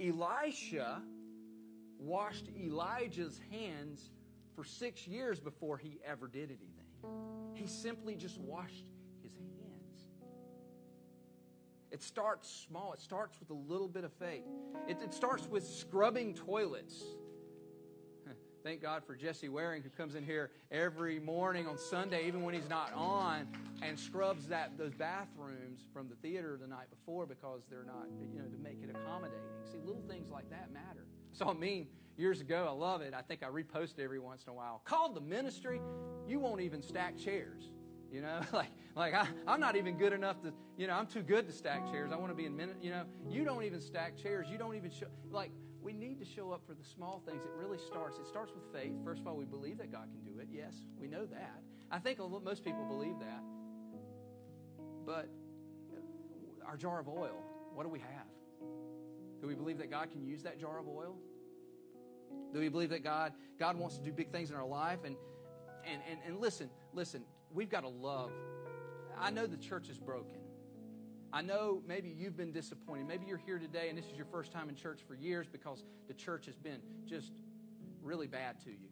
Elisha washed Elijah's hands for six years before he ever did anything. He simply just washed his hands. it starts small. It starts with a little bit of faith. It, it starts with scrubbing toilets. Thank God for Jesse Waring, who comes in here every morning on Sunday, even when he's not on, and scrubs that those bathrooms from the theater the night before because they're not, you know, to make it accommodating. See, little things like that matter. So I meme years ago. I love it. I think I repost it every once in a while. Called the ministry. You won't even stack chairs. You know, like like I, I'm not even good enough to, you know, I'm too good to stack chairs. I want to be in minute. You know, you don't even stack chairs. You don't even show. Like we need to show up for the small things. It really starts. It starts with faith. First of all, we believe that God can do it. Yes, we know that. I think most people believe that. But uh, our jar of oil, what do we have? Do we believe that God can use that jar of oil? Do we believe that God God wants to do big things in our life? And and and, and listen, listen we've got to love. I know the church is broken. I know maybe you've been disappointed. Maybe you're here today and this is your first time in church for years because the church has been just really bad to you.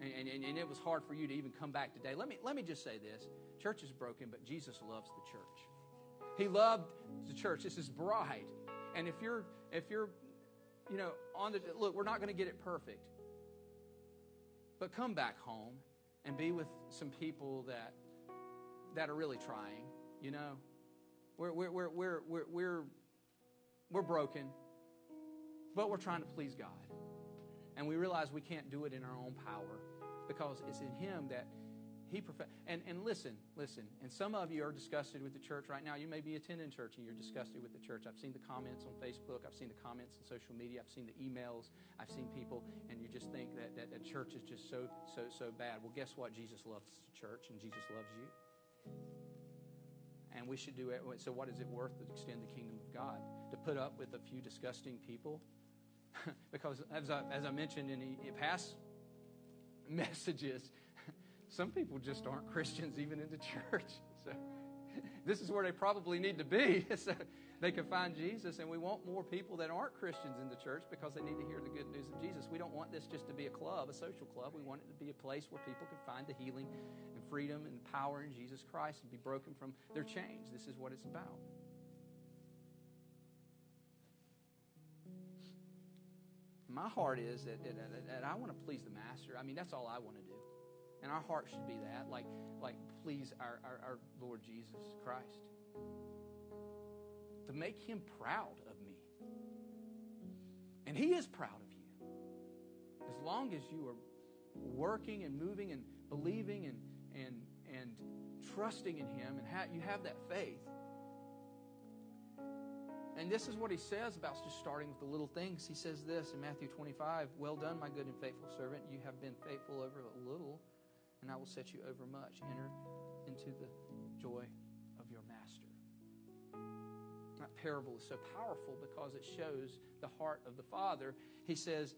And, and, and, it was hard for you to even come back today. Let me, let me just say this church is broken, but Jesus loves the church. He loved the church. This is bride. And if you're, if you're, you know, on the, look, we're not going to get it perfect. But come back home and be with some people that that are really trying. You know, we're we're we're we're we're we're, we're broken, but we're trying to please God, and we realize we can't do it in our own power because it's in Him that he prof- and, and listen, listen. And some of you are disgusted with the church right now. You may be attending church and you're disgusted with the church. I've seen the comments on Facebook. I've seen the comments on social media. I've seen the emails. I've seen people, and you just think that, that, that church is just so, so, so bad. Well, guess what? Jesus loves the church and Jesus loves you. And we should do it. So, what is it worth to extend the kingdom of God? To put up with a few disgusting people? because, as I, as I mentioned in past messages, some people just aren't Christians even in the church. So this is where they probably need to be so they can find Jesus. And we want more people that aren't Christians in the church because they need to hear the good news of Jesus. We don't want this just to be a club, a social club. We want it to be a place where people can find the healing and freedom and power in Jesus Christ and be broken from their chains. This is what it's about. My heart is that, that, that I want to please the Master. I mean, that's all I want to do. And our heart should be that, like, like please our, our, our Lord Jesus Christ. To make him proud of me. And he is proud of you. As long as you are working and moving and believing and, and, and trusting in him and ha- you have that faith. And this is what he says about just starting with the little things. He says this in Matthew 25 Well done, my good and faithful servant. You have been faithful over a little and I will set you over much. Enter into the joy parable is so powerful because it shows the heart of the Father. He says,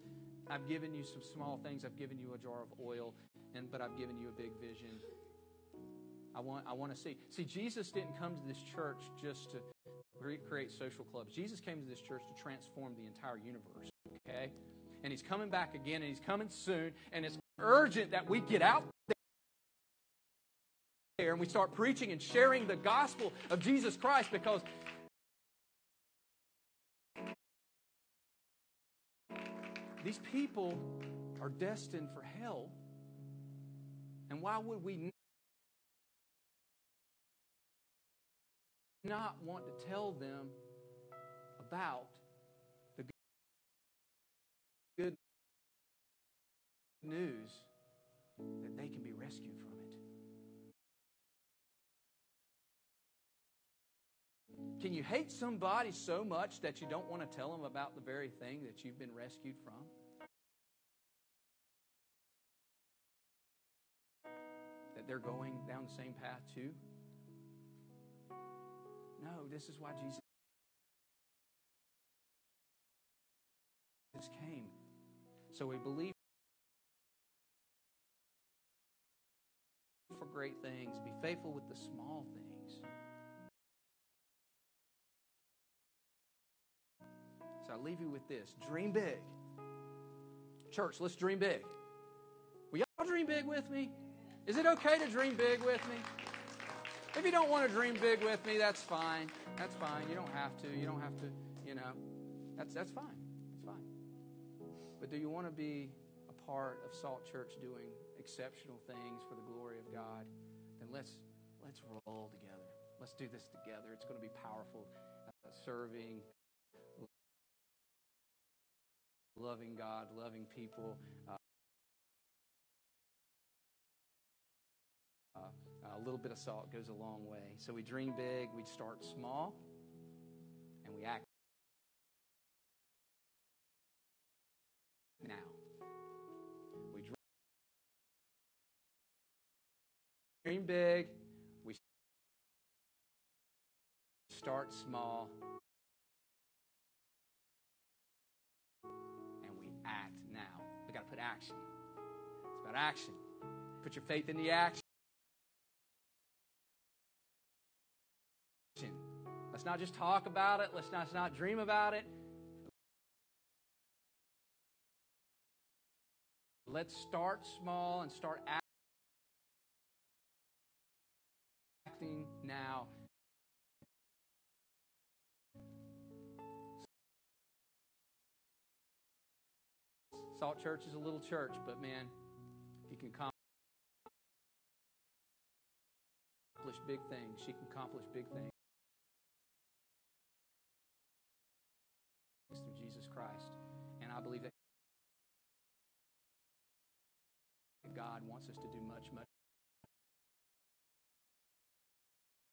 I've given you some small things. I've given you a jar of oil, and but I've given you a big vision. I want, I want to see. See, Jesus didn't come to this church just to create social clubs. Jesus came to this church to transform the entire universe. Okay? And he's coming back again, and he's coming soon, and it's urgent that we get out there and we start preaching and sharing the gospel of Jesus Christ because these people are destined for hell. And why would we not want to tell them about the good news that they can be rescued from it. Can you hate somebody so much that you don't want to tell them about the very thing that you've been rescued from? They're going down the same path too? No, this is why Jesus came. So we believe for great things, be faithful with the small things. So I leave you with this dream big. Church, let's dream big. Will y'all dream big with me? Is it okay to dream big with me? If you don't want to dream big with me, that's fine. That's fine. You don't have to. You don't have to, you know. That's that's fine. That's fine. But do you want to be a part of Salt Church doing exceptional things for the glory of God? Then let's let's roll together. Let's do this together. It's going to be powerful. Uh, serving, loving God, loving people. Uh, a little bit of salt goes a long way. So we dream big, we start small, and we act now. We dream big, we start small, and we act now. We got to put action. It's about action. Put your faith in the action. Let's not just talk about it. Let's not, let's not dream about it. Let's start small and start acting now. Salt Church is a little church, but man, if you can accomplish big things, she can accomplish big things. Wants us to do much, much,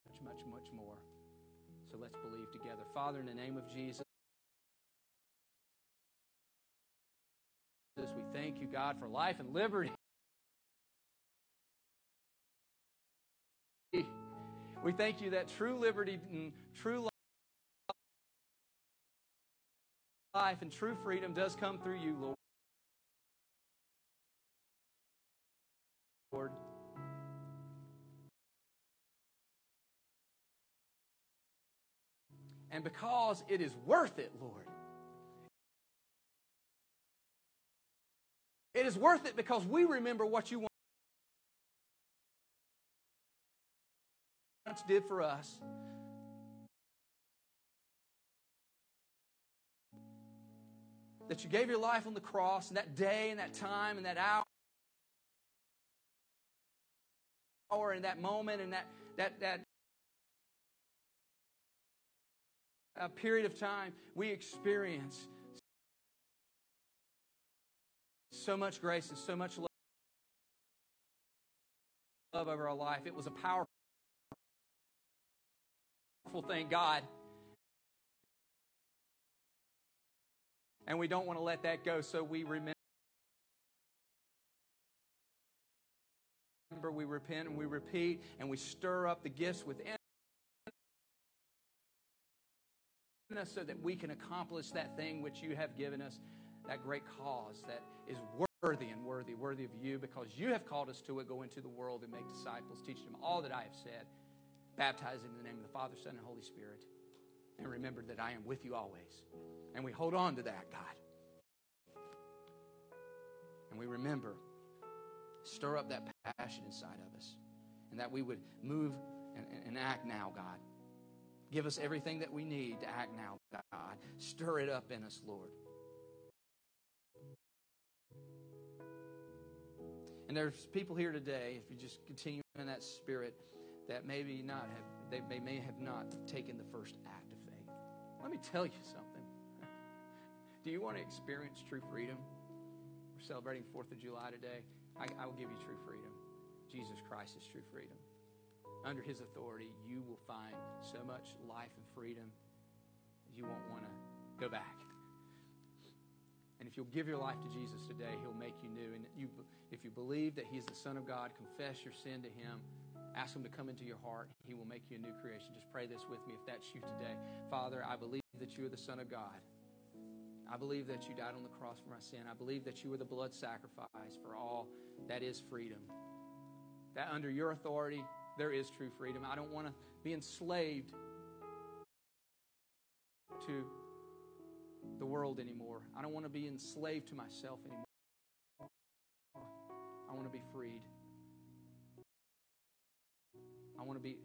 much, much, much more. So let's believe together. Father, in the name of Jesus, we thank you, God, for life and liberty. We thank you that true liberty and true life. life and true freedom does come through you, Lord. Lord. And because it is worth it, Lord. It is worth it because we remember what you once did for us. that you gave your life on the cross and that day and that time and that hour and that moment and that that that a period of time we experience so much grace and so much love over our life. It was a powerful thing, God. And we don't want to let that go, so we remember remember, we repent, and we repeat, and we stir up the gifts within us so that we can accomplish that thing which you have given us, that great cause that is worthy and worthy, worthy of you, because you have called us to it. Go into the world and make disciples, teach them all that I have said, baptize in the name of the Father, Son, and Holy Spirit. And remember that I am with you always. And we hold on to that, God. And we remember, stir up that passion inside of us, and that we would move and, and act now, God. Give us everything that we need to act now, God. Stir it up in us, Lord. And there's people here today, if you just continue in that spirit, that maybe not have they, they may have not taken the first act of faith. Let me tell you something. Do you want to experience true freedom? We're celebrating Fourth of July today. I, I will give you true freedom. Jesus Christ is true freedom under His authority, you will find so much life and freedom you won't want to go back. And if you'll give your life to Jesus today, He'll make you new. And you, if you believe that He's the Son of God, confess your sin to Him, ask Him to come into your heart, He will make you a new creation. Just pray this with me if that's you today. Father, I believe that you are the Son of God. I believe that you died on the cross for my sin. I believe that you were the blood sacrifice for all that is freedom. That under your authority, there is true freedom. I don't want to be enslaved to the world anymore. I don't want to be enslaved to myself anymore. I want to be freed. I want to be.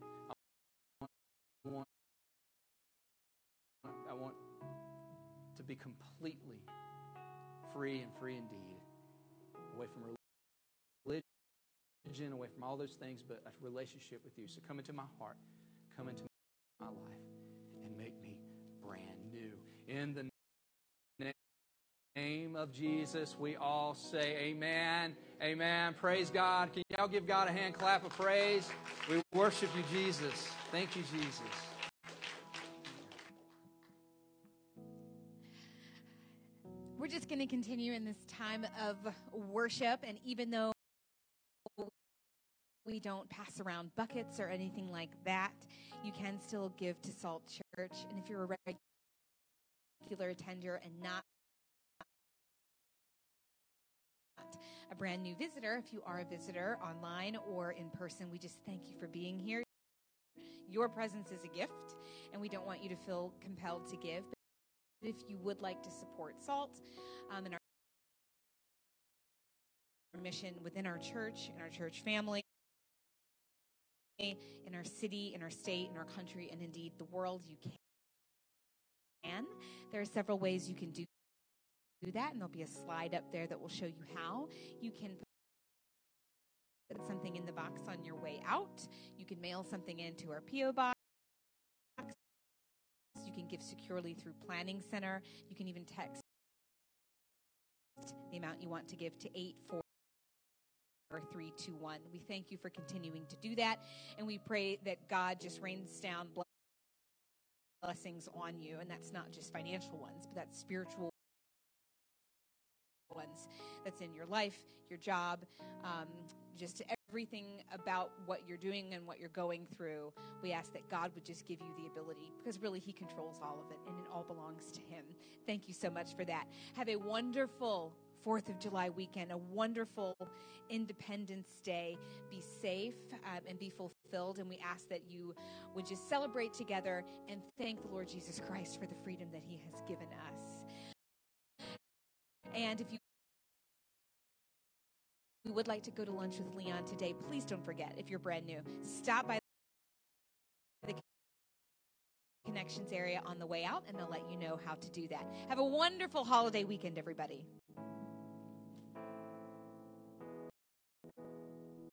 I want, I want be completely free and free indeed, away from religion away from all those things, but a relationship with you. So come into my heart, come into my life, and make me brand new. In the name of Jesus, we all say amen. Amen. Praise God. Can y'all give God a hand clap of praise? We worship you, Jesus. Thank you, Jesus. Just going to continue in this time of worship. And even though we don't pass around buckets or anything like that. You can still give to Salt Church. And if you're a regular attender and not a brand new visitor, if you are a visitor online or in person, we just thank you for being here. Your presence is a gift, and we don't want you to feel compelled to give. If you would like to support SALT um, and our mission within our church and our church family, in our city, in our state, in our country, and indeed the world, you can. There are several ways you can do that, and there'll be a slide up there that will show you how. You can put something in the box on your way out. You can mail something into our P.O. box. You can give securely through Planning Center. You can even text the amount you want to give to 844. 321. We thank you for continuing to do that. And we pray that God just rains down blessings on you. And that's not just financial ones, but that's spiritual ones that's in your life, your job, um, just everything about what you're doing and what you're going through. We ask that God would just give you the ability because really He controls all of it and it all belongs to Him. Thank you so much for that. Have a wonderful 4th of July weekend, a wonderful Independence Day. Be safe um, and be fulfilled. And we ask that you would just celebrate together and thank the Lord Jesus Christ for the freedom that He has given us. And if you we would like to go to lunch with Leon today, please don't forget, if you're brand new, stop by the connections area on the way out and they'll let you know how to do that. Have a wonderful holiday weekend, everybody.